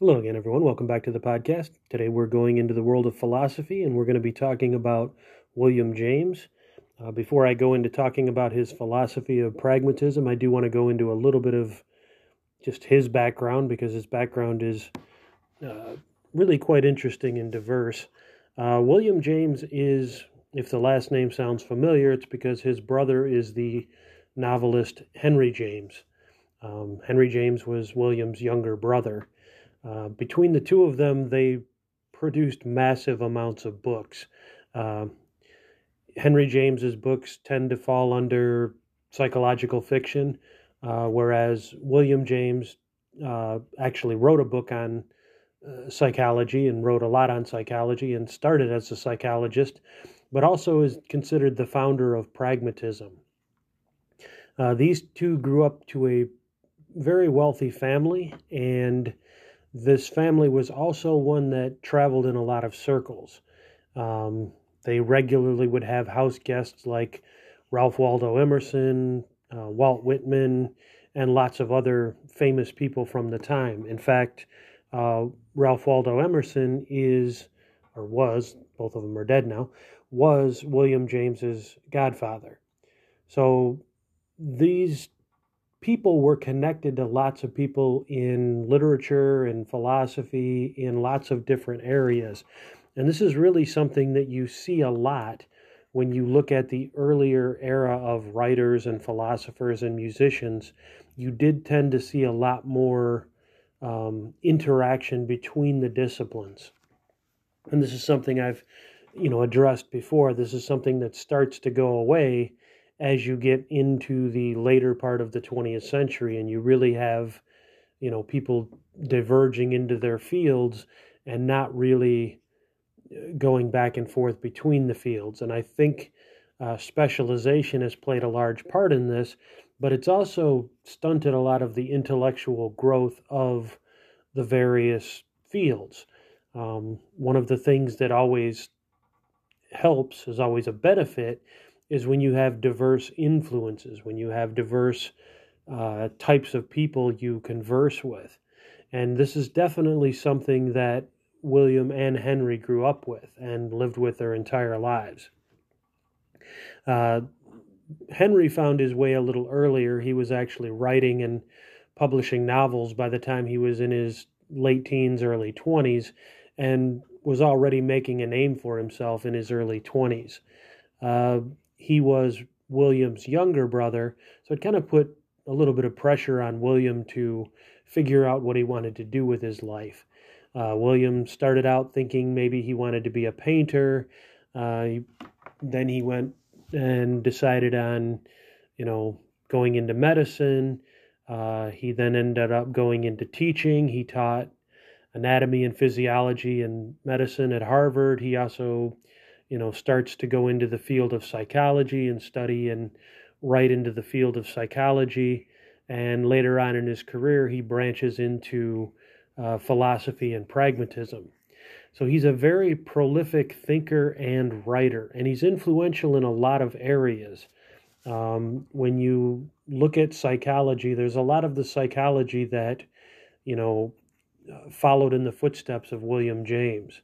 Hello again, everyone. Welcome back to the podcast. Today we're going into the world of philosophy and we're going to be talking about William James. Uh, before I go into talking about his philosophy of pragmatism, I do want to go into a little bit of just his background because his background is uh, really quite interesting and diverse. Uh, William James is, if the last name sounds familiar, it's because his brother is the novelist Henry James. Um, Henry James was William's younger brother. Uh, between the two of them, they produced massive amounts of books. Uh, Henry James's books tend to fall under psychological fiction, uh, whereas William James uh, actually wrote a book on uh, psychology and wrote a lot on psychology and started as a psychologist, but also is considered the founder of pragmatism. these two grew up to a very wealthy family and this family was also one that traveled in a lot of circles. Um, they regularly would have house guests like Ralph Waldo Emerson, uh, Walt Whitman, and lots of other famous people from the time. In fact, uh, Ralph Waldo Emerson is, or was, both of them are dead now, was William James's godfather. So these people were connected to lots of people in literature and philosophy in lots of different areas. And this is really something that you see a lot when you look at the earlier era of writers and philosophers and musicians. You did tend to see a lot more um, interaction between the disciplines. And this is something I've, you know, addressed before. This is something that starts to go away as you get into the later part of the 20th century and you really have you know people diverging into their fields and not really uh, going back and forth between the fields. And i think uh, specialization has played a large part in this but it's also stunted a lot of the intellectual growth of the various fields. Um, one of the things that always helps is always a benefit is when you have diverse influences, when you have diverse uh, types of people you converse with. And this is definitely something that William and Henry grew up with and lived with their entire lives. Uh, Henry found his way a little earlier. He was actually writing and publishing novels by the time he was in his late teens, early 20s, and was already making a name for himself in his early 20s. Uh, he was William's younger brother, so it kind of put a little bit of pressure on William to figure out what he wanted to do with his life. Uh, William started out thinking maybe he wanted to be a painter. Uh, he, then he went and decided on, you know, going into medicine. Uh, he then ended up going into teaching. He taught anatomy and physiology and medicine at Harvard. He also you know, starts to go into the field of psychology and study and right into the field of psychology. And later on in his career, he branches into uh, philosophy and pragmatism. So he's a very prolific thinker and writer, and he's influential in a lot of areas. Um, when you look at psychology, there's a lot of the psychology that, you know, uh, followed in the footsteps of William James.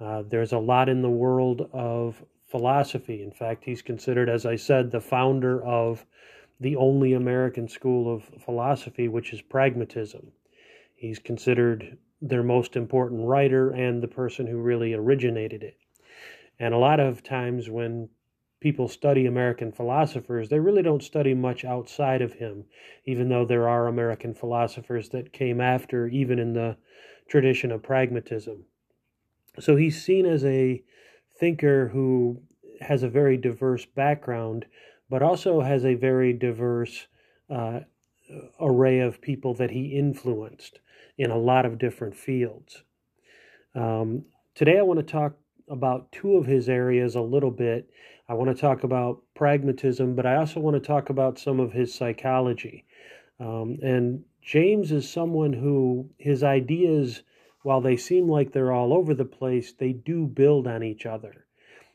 Uh, there's a lot in the world of philosophy. In fact, he's considered, as I said, the founder of the only American school of philosophy, which is pragmatism. He's considered their most important writer and the person who really originated it. And a lot of times when people study American philosophers, they really don't study much outside of him, even though there are American philosophers that came after, even in the tradition of pragmatism. So he's seen as a thinker who has a very diverse background, but also has a very diverse uh, array of people that he influenced in a lot of different fields. Um, today, I want to talk about two of his areas a little bit. I want to talk about pragmatism, but I also want to talk about some of his psychology. Um, and James is someone who his ideas while they seem like they're all over the place, they do build on each other.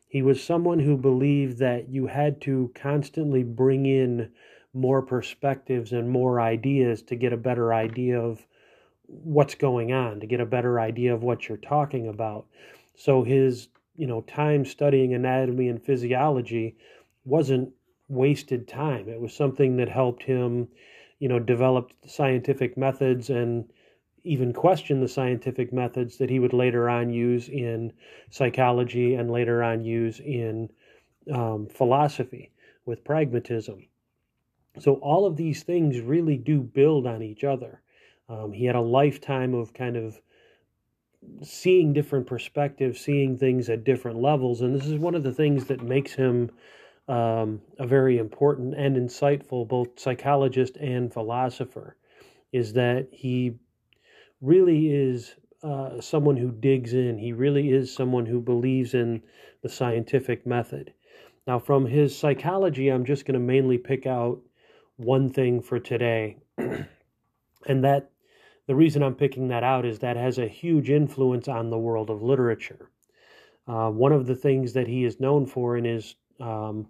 He was someone who believed that you had to constantly bring in more perspectives and more ideas to get a better idea of what's going on, to get a better idea of what you're talking about. So his, you know, time studying anatomy and physiology wasn't wasted time. It was something that helped him, you know, develop scientific methods and even question the scientific methods that he would later on use in psychology and later on use in um, philosophy with pragmatism. So all of these things really do build on each other. Um, he had a lifetime of kind of seeing different perspectives, seeing things at different levels, and this is one of the things that makes him um, a very important and insightful both psychologist and philosopher. Is that he really is uh, someone who digs in. He really is someone who believes in the scientific method. Now, from his psychology, I'm just going to mainly pick out one thing for today. and that the reason I'm picking that out is that has a huge influence on the world of literature. Uh, one of the things that he is known for in his um,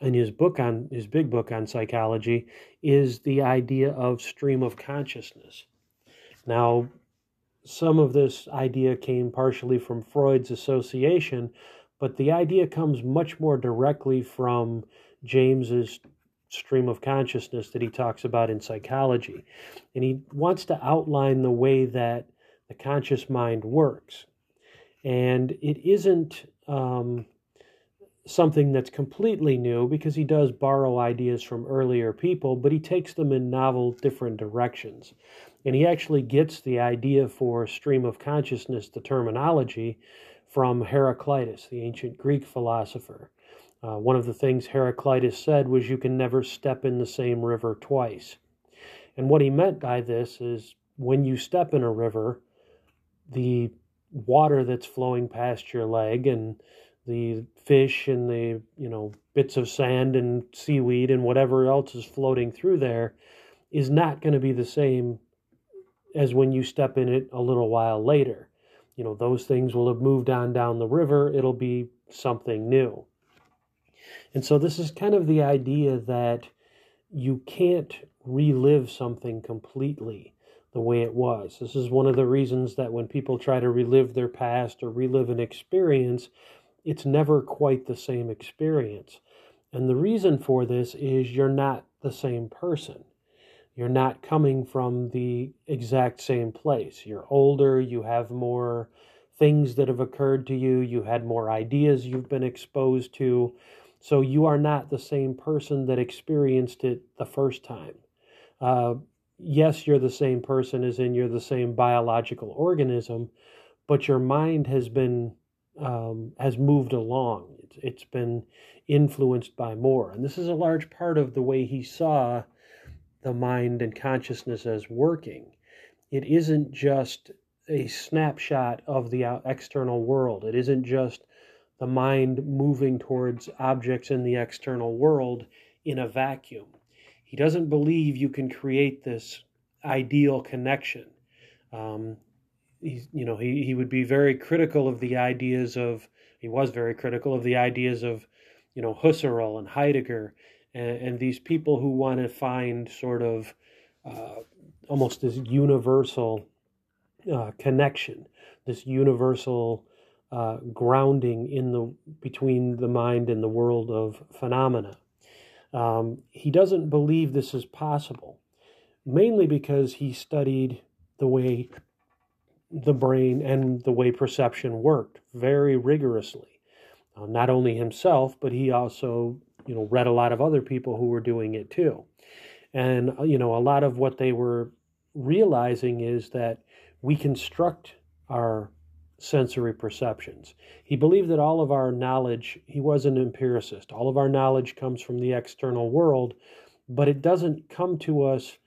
in his book on his big book on psychology is the idea of stream of consciousness. Now, some of this idea came partially from Freud's association, but the idea comes much more directly from James's stream of consciousness that he talks about in psychology. And he wants to outline the way that the conscious mind works. And it isn't um, something that's completely new because he does borrow ideas from earlier people, but he takes them in novel, different directions. And he actually gets the idea for stream of consciousness, the terminology, from Heraclitus, the ancient Greek philosopher. Uh, one of the things Heraclitus said was, You can never step in the same river twice. And what he meant by this is when you step in a river, the water that's flowing past your leg and the fish and the you know bits of sand and seaweed and whatever else is floating through there is not going to be the same as when you step in it a little while later you know those things will have moved on down the river it'll be something new and so this is kind of the idea that you can't relive something completely the way it was. This is one of the reasons that when people try to relive their past or relive an experience, it's never quite the same experience. And the reason for this is you're not the same person. You're not coming from the exact same place. You're older, you have more things that have occurred to you, you had more ideas you've been exposed to. So you are not the same person that experienced it the first time. Uh, yes, you're the same person as in you're the same biological organism, but your mind has been um, has moved along. It's, it's been influenced by more, and this is a large part of the way he saw the mind and consciousness as working. It isn't just a snapshot of the external world. It isn't just the mind moving towards objects in the external world in a vacuum. He doesn't believe you can create this ideal connection. Um, he, you know, he, he would be very critical of the ideas of, he was very critical of the ideas of, you know, Husserl and Heidegger and, and these people who want to find sort of uh, almost this universal uh, connection, this universal uh, grounding in the between the mind and the world of phenomena. Um, he doesn't believe this is possible, mainly because he studied the way the brain and the way perception worked very rigorously. Uh, not only himself, but he also, you know, read a lot of other people who were doing it too. And, uh, you know, a lot of what they were realizing is that we construct our sensory perceptions. He believed that all of our knowledge, he was an empiricist, all of our knowledge comes from the external world, but it doesn't come to us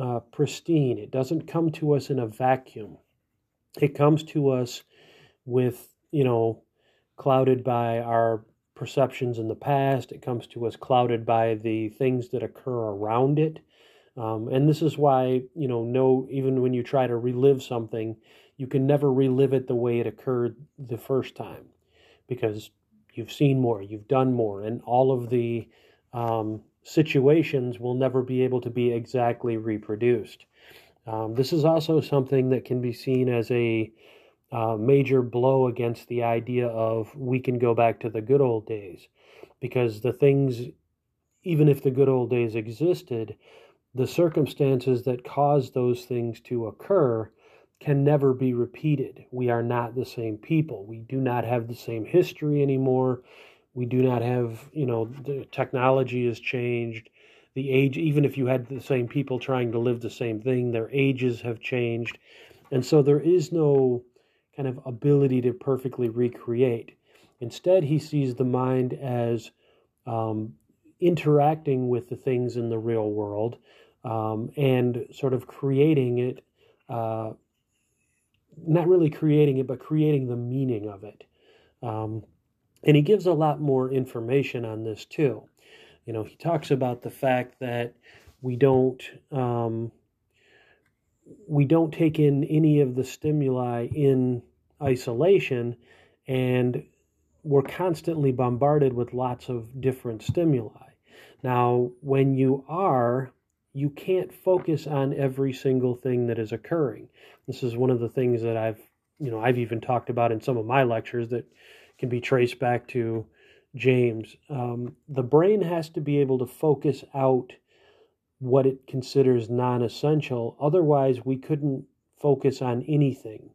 uh, pristine. It doesn't come to us in a vacuum. It comes to us with, you know, clouded by our perceptions in the past. It comes to us clouded by the things that occur around it. Um, and this is why, you know, no, even when you try to relive something, you can never relive it the way it occurred the first time because you've seen more, you've done more, and all of the um, situations will never be able to be exactly reproduced. Um, this is also something that can be seen as a uh, major blow against the idea of we can go back to the good old days because the things, even if the good old days existed, the circumstances that caused those things to occur can never be repeated. We are not the same people. We do not have the same history anymore. We do not have, you know, the technology has changed. The age, even if you had the same people trying to live the same thing, their ages have changed. And so there is no kind of ability to perfectly recreate. Instead, he sees the mind as um, interacting with the things in the real world um, and sort of creating it, uh, not really creating it, but creating the meaning of it. Um, and he gives a lot more information on this too. You know, he talks about the fact that we don't um, we don't take in any of the stimuli in isolation, and we're constantly bombarded with lots of different stimuli. Now, when you are, you can't focus on every single thing that is occurring. This is one of the things that I've, you know, I've even talked about in some of my lectures that can be traced back to James. Um, the brain has to be able to focus out what it considers non essential. Otherwise, we couldn't focus on anything.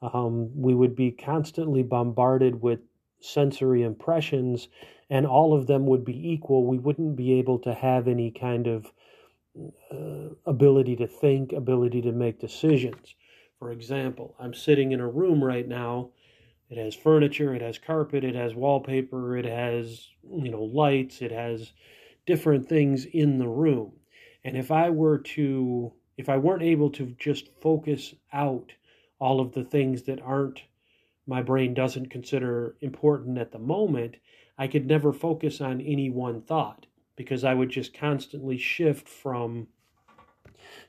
Um, we would be constantly bombarded with sensory impressions, and all of them would be equal. We wouldn't be able to have any kind of uh, ability to think, ability to make decisions. For example, I'm sitting in a room right now it has furniture, it has carpet, it has wallpaper, it has, you know, lights, it has different things in the room. And if I were to, if I weren't able to just focus out all of the things that aren't, my brain doesn't consider important at the moment, I could never focus on any one thought because I would just constantly shift from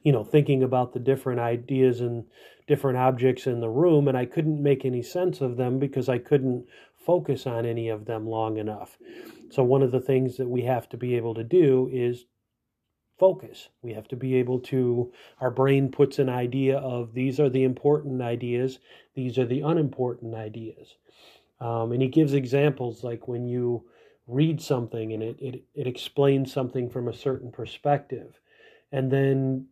you know, thinking about the different ideas and different objects in the room, and I couldn't make any sense of them because I couldn't focus on any of them long enough. So, one of the things that we have to be able to do is focus. We have to be able to, our brain puts an idea of these are the important ideas, these are the unimportant ideas. Um, and he gives examples like when you read something and it, it, it explains something from a certain perspective. And then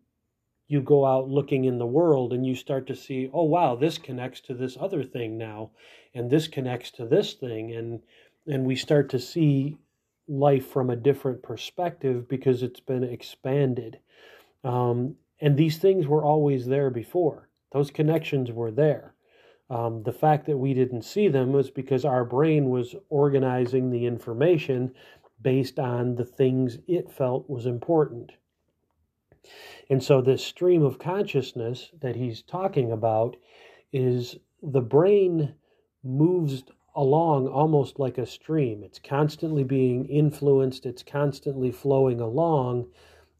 you go out looking in the world and you start to see, oh wow, this connects to this other thing now, and this connects to this thing, and and we start to see life from a different perspective because it's been expanded. Um, and these things were always there before; those connections were there. Um, the fact that we didn't see them was because our brain was organizing the information based on the things it felt was important. And so, this stream of consciousness that he's talking about is the brain moves along almost like a stream. It's constantly being influenced, it's constantly flowing along,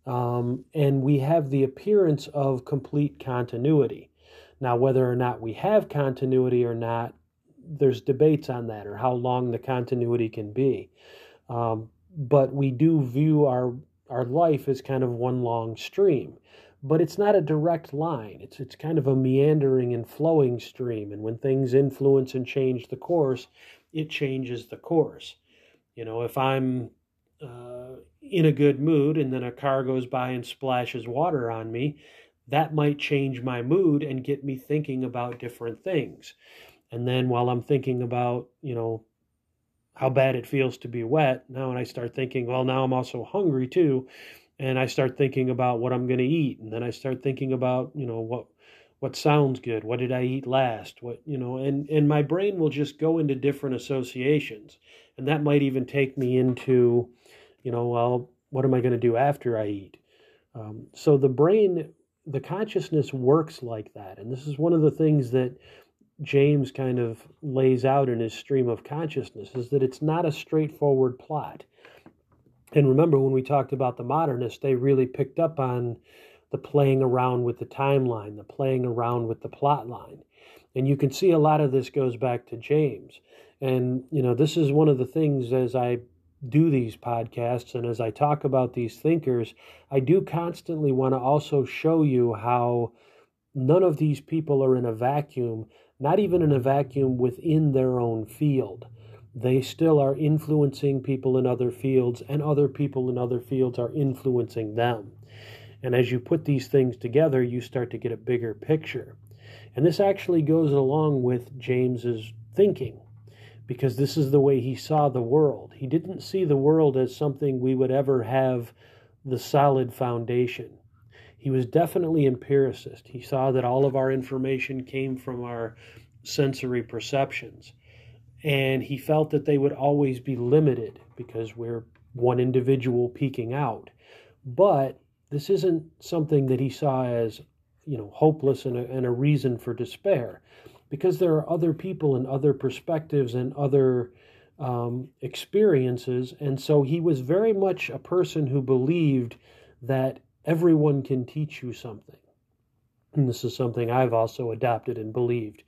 um, and we have the appearance of complete continuity. Now, whether or not we have continuity or not, there's debates on that or how long the continuity can be. Um, but we do view our our life is kind of one long stream but it's not a direct line it's it's kind of a meandering and flowing stream and when things influence and change the course it changes the course you know if i'm uh, in a good mood and then a car goes by and splashes water on me that might change my mood and get me thinking about different things and then while i'm thinking about you know how bad it feels to be wet. Now, when I start thinking, well, now I'm also hungry too, and I start thinking about what I'm going to eat, and then I start thinking about, you know, what what sounds good, what did I eat last, what you know, and and my brain will just go into different associations, and that might even take me into, you know, well, what am I going to do after I eat? Um, so the brain, the consciousness works like that, and this is one of the things that James kind of lays out in his stream of consciousness is that it's not a straightforward plot. And remember, when we talked about the modernists, they really picked up on the playing around with the timeline, the playing around with the plot line. And you can see a lot of this goes back to James. And, you know, this is one of the things as I do these podcasts and as I talk about these thinkers, I do constantly want to also show you how none of these people are in a vacuum, not even in a vacuum within their own field. They still are influencing people in other fields, and other people in other fields are influencing them. And as you put these things together, you start to get a bigger picture. And this actually goes along with James's thinking because this is the way he saw the world. He didn't see the world as something we would ever have the solid foundation. He was definitely empiricist. He saw that all of our information came from our sensory perceptions. And he felt that they would always be limited because we're one individual peeking out. But this isn't something that he saw as, you know, hopeless and a, and a reason for despair because there are other people and other perspectives and other um, experiences. And so he was very much a person who believed that everyone can teach you something. And this is something I've also adopted and believed.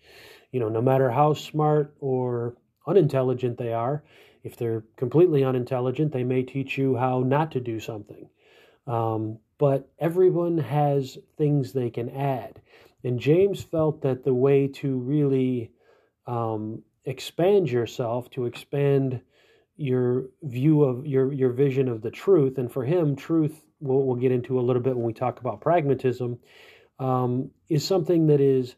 You know, no matter how smart or unintelligent they are, if they're completely unintelligent, they may teach you how not to do something. Um, but everyone has things they can add. And James felt that the way to really um, expand yourself, to expand your view of your your vision of the truth, and for him, truth we'll, we'll get into a little bit when we talk about pragmatism, um, is something that is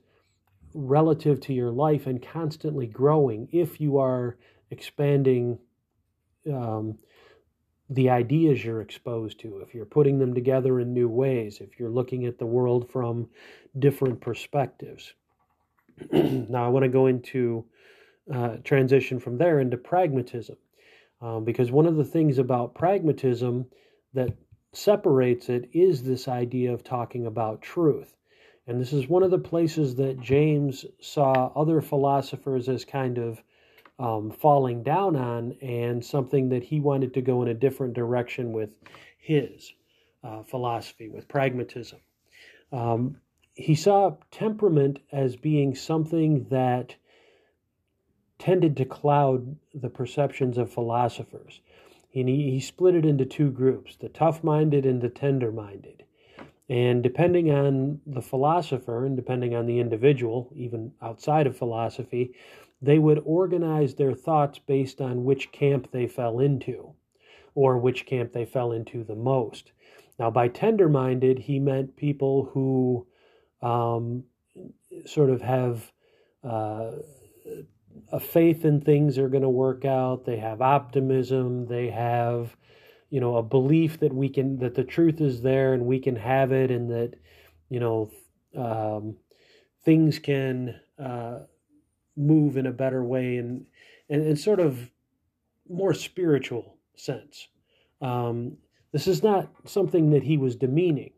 relative to your life and constantly growing if you are expanding um, the ideas you're exposed to, if you're putting them together in new ways, if you're looking at the world from different perspectives. now, I want to go into uh, transition from there into pragmatism, um, because one of the things about pragmatism that separates it is this idea of talking about truth. And this is one of the places that James saw other philosophers as kind of um, falling down on and something that he wanted to go in a different direction with his uh, philosophy, with pragmatism. Um, he saw temperament as being something that tended to cloud the perceptions of philosophers. And he, he split it into two groups the tough minded and the tender minded. And depending on the philosopher and depending on the individual, even outside of philosophy, they would organize their thoughts based on which camp they fell into or which camp they fell into the most. Now, by tender minded, he meant people who um, sort of have uh, a faith in things are going to work out. They have optimism. They have, you know, a belief that we can, that the truth is there and we can have it and that, you know, um, things can, uh, move in a better way and and, and sort of more spiritual sense. Um, this is not something that he was demeaning.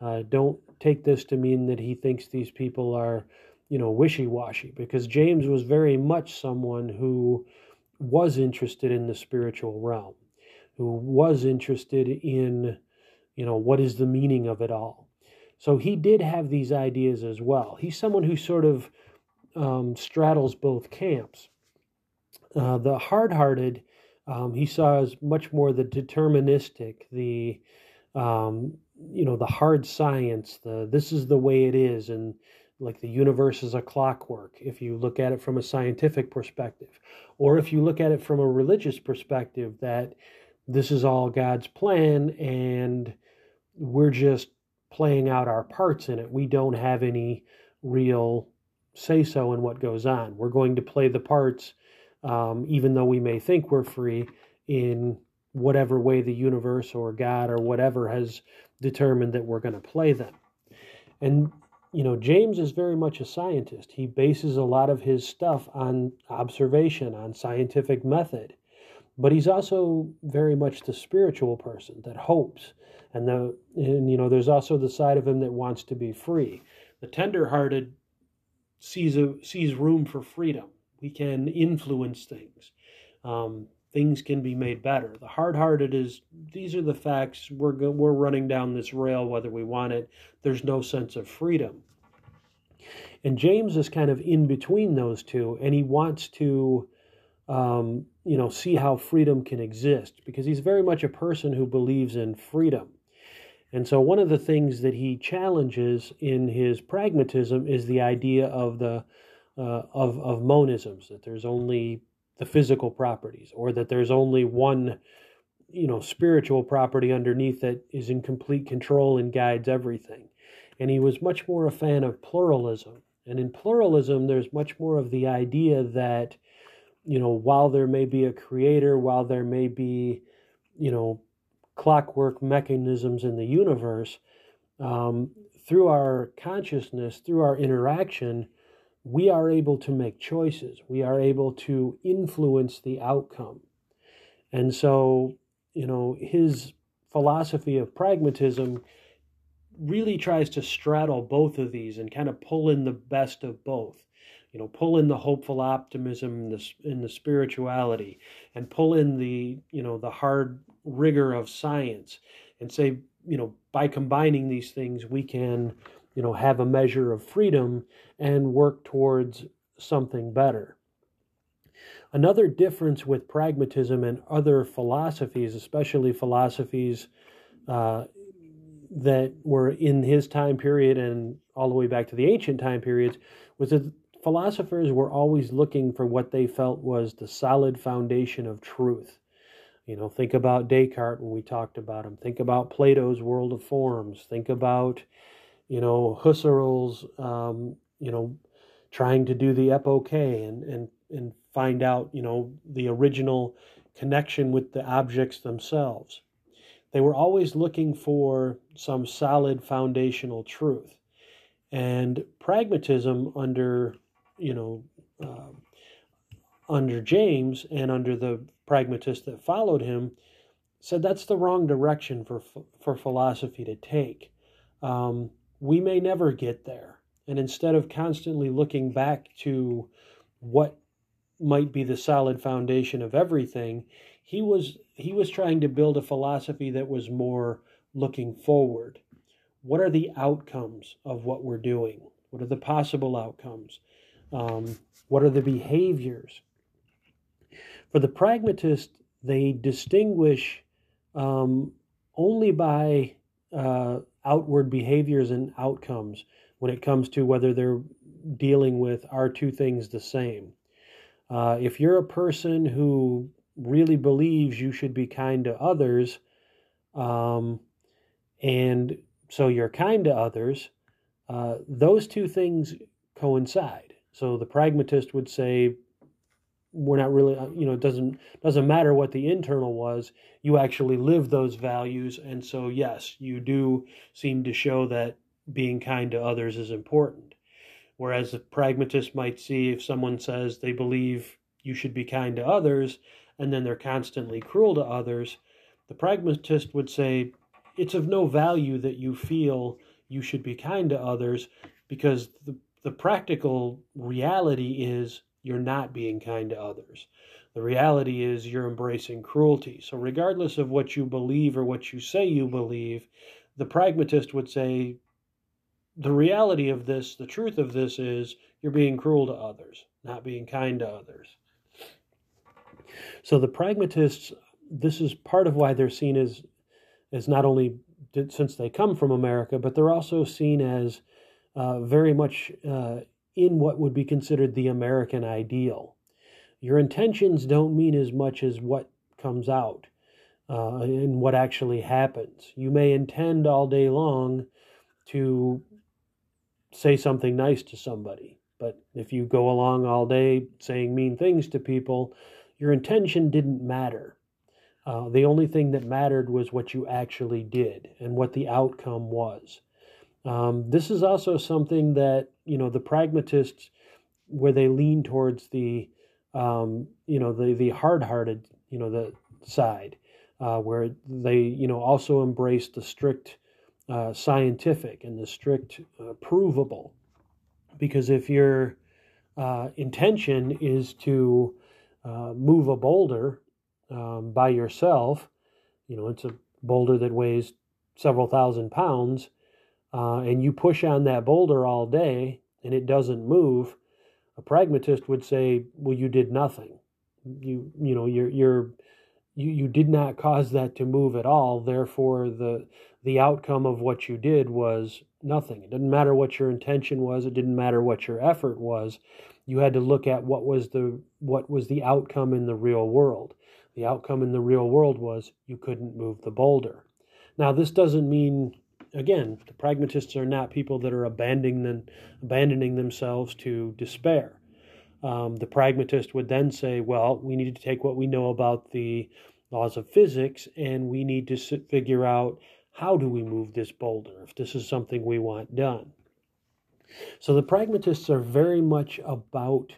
Uh, don't take this to mean that he thinks these people are, you know, wishy-washy, because James was very much someone who was interested in the spiritual realm, who was interested in, you know, what is the meaning of it all. So he did have these ideas as well. He's someone who sort of um, straddles both camps. Uh, the hard hearted, um, he saw as much more the deterministic, the um, you know the hard science, the this is the way it is, and like the universe is a clockwork. If you look at it from a scientific perspective, or if you look at it from a religious perspective, that this is all God's plan, and we're just playing out our parts in it. We don't have any real say so in what goes on. We're going to play the parts, um, even though we may think we're free, in whatever way the universe or God or whatever has determined that we're going to play them. And, you know, James is very much a scientist. He bases a lot of his stuff on observation, on scientific method. But he's also very much the spiritual person that hopes. And the and you know, there's also the side of him that wants to be free. The tender-hearted sees a sees room for freedom. We can influence things. Um, things can be made better. The hard-hearted is these are the facts. We're we're running down this rail whether we want it. There's no sense of freedom. And James is kind of in between those two, and he wants to um, you know, see how freedom can exist because he's very much a person who believes in freedom. And so, one of the things that he challenges in his pragmatism is the idea of the uh, of of monisms that there's only the physical properties, or that there's only one, you know, spiritual property underneath that is in complete control and guides everything. And he was much more a fan of pluralism. And in pluralism, there's much more of the idea that, you know, while there may be a creator, while there may be, you know, clockwork mechanisms in the universe, um, through our consciousness, through our interaction, we are able to make choices. We are able to influence the outcome. And so, you know, his philosophy of pragmatism really tries to straddle both of these and kind of pull in the best of both. You know, pull in the hopeful optimism in the, in the spirituality and pull in the, you know, the hard rigor of science and say, you know, by combining these things, we can, you know, have a measure of freedom and work towards something better. Another difference with pragmatism and other philosophies, especially philosophies uh, that were in his time period and all the way back to the ancient time periods, was that philosophers were always looking for what they felt was the solid foundation of truth. You know, think about Descartes when we talked about him. Think about Plato's World of Forms. Think about you know, Husserl's, um, you know, trying to do the epoche and, and, and find out, you know, the original connection with the objects themselves. They were always looking for some solid foundational truth. And pragmatism under, you know, uh, under James and under the pragmatists that followed him, said that's the wrong direction for for philosophy to take. Um, we may never get there. And instead of constantly looking back to what might be the solid foundation of everything, he was he was trying to build a philosophy that was more looking forward. What are the outcomes of what we're doing? What are the possible outcomes? Um, what are the behaviors? For the pragmatist, they distinguish um, only by uh, outward behaviors and outcomes when it comes to whether they're dealing with are two things the same. Uh, if you're a person who really believes you should be kind to others, um, and so you're kind to others, uh, those two things coincide. So the pragmatist would say we're not really uh, you know it doesn't doesn't matter what the internal was. You actually live those values. And so yes you do seem to show that being kind to others is important. Whereas the pragmatist might see if someone says they believe you should be kind to others and then they're constantly cruel to others the pragmatist would say it's of no value that you feel you should be kind to others because the, the practical reality is you're not being kind to others. The reality is you're embracing cruelty. So, regardless of what you believe or what you say you believe, the pragmatist would say the reality of this, the truth of this is you're being cruel to others, not being kind to others. So, the pragmatists, this is part of why they're seen as, as not only since they come from America, but they're also seen as uh, very much uh, in what would be considered the American ideal. Your intentions don't mean as much as what comes out uh, and what actually happens. You may intend all day long to say something nice to somebody, but if you go along all day saying mean things to people, your intention didn't matter. Uh, the only thing that mattered was what you actually did and what the outcome was. Um, this is also something that you know the pragmatists, where they lean towards the um, you know the the hard-hearted you know the side, uh, where they you know also embrace the strict uh, scientific and the strict uh, provable, because if your uh, intention is to uh, move a boulder um, by yourself, you know it's a boulder that weighs several thousand pounds uh, and you push on that boulder all day and it doesn't move, a pragmatist would say, well, you did nothing. You you know you're you're you, you did not cause that to move at all. Therefore the the outcome of what you did was nothing. It didn't matter what your intention was. It didn't matter what your effort was. You had to look at what was the what was the outcome in the real world. The outcome in the real world was you couldn't move the boulder. Now this doesn't mean again the pragmatists are not people that are abandoning them, abandoning themselves to despair um, the pragmatist would then say, well, we need to take what we know about the laws of physics and we need to figure out how do we move this boulder if this is something we want done. So the pragmatists are very much about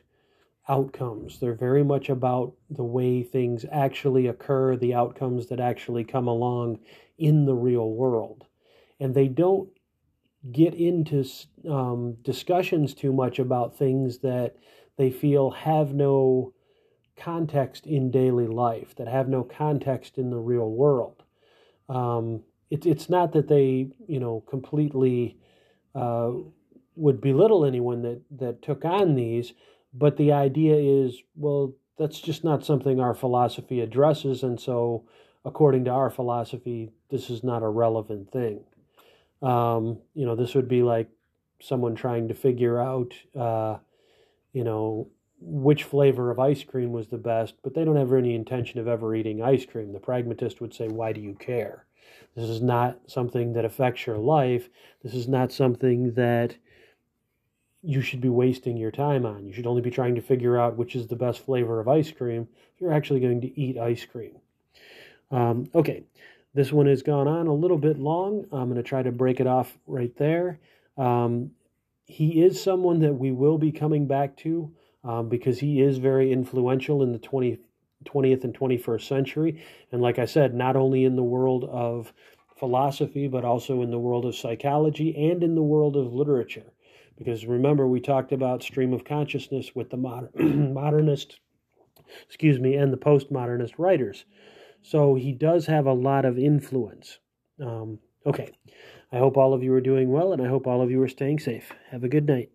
outcomes. They're very much about the way things actually occur, the outcomes that actually come along in the real world. And they don't get into um, discussions too much about things that they feel have no context in daily life, that have no context in the real world. Um, it, it's not that they, you know, completely uh, would belittle anyone that, that took on these, but the idea is, well, that's just not something our philosophy addresses, and so according to our philosophy, this is not a relevant thing. Um, you know, this would be like someone trying to figure out, uh, you know, which flavor of ice cream was the best, but they don't have any intention of ever eating ice cream. The pragmatist would say, Why do you care? This is not something that affects your life. This is not something that you should be wasting your time on. You should only be trying to figure out which is the best flavor of ice cream if you're actually going to eat ice cream. Um, okay, this one has gone on a little bit long. I'm going to try to break it off right there. Um, he is someone that we will be coming back to um, because he is very influential in the 20, 20th and 21st century. And like I said, not only in the world of philosophy, but also in the world of psychology and in the world of literature. Because remember, we talked about stream of consciousness with the modern, modernist, excuse me, and the postmodernist writers. So he does have a lot of influence. Um, okay. I hope all of you are doing well, and I hope all of you are staying safe. Have a good night.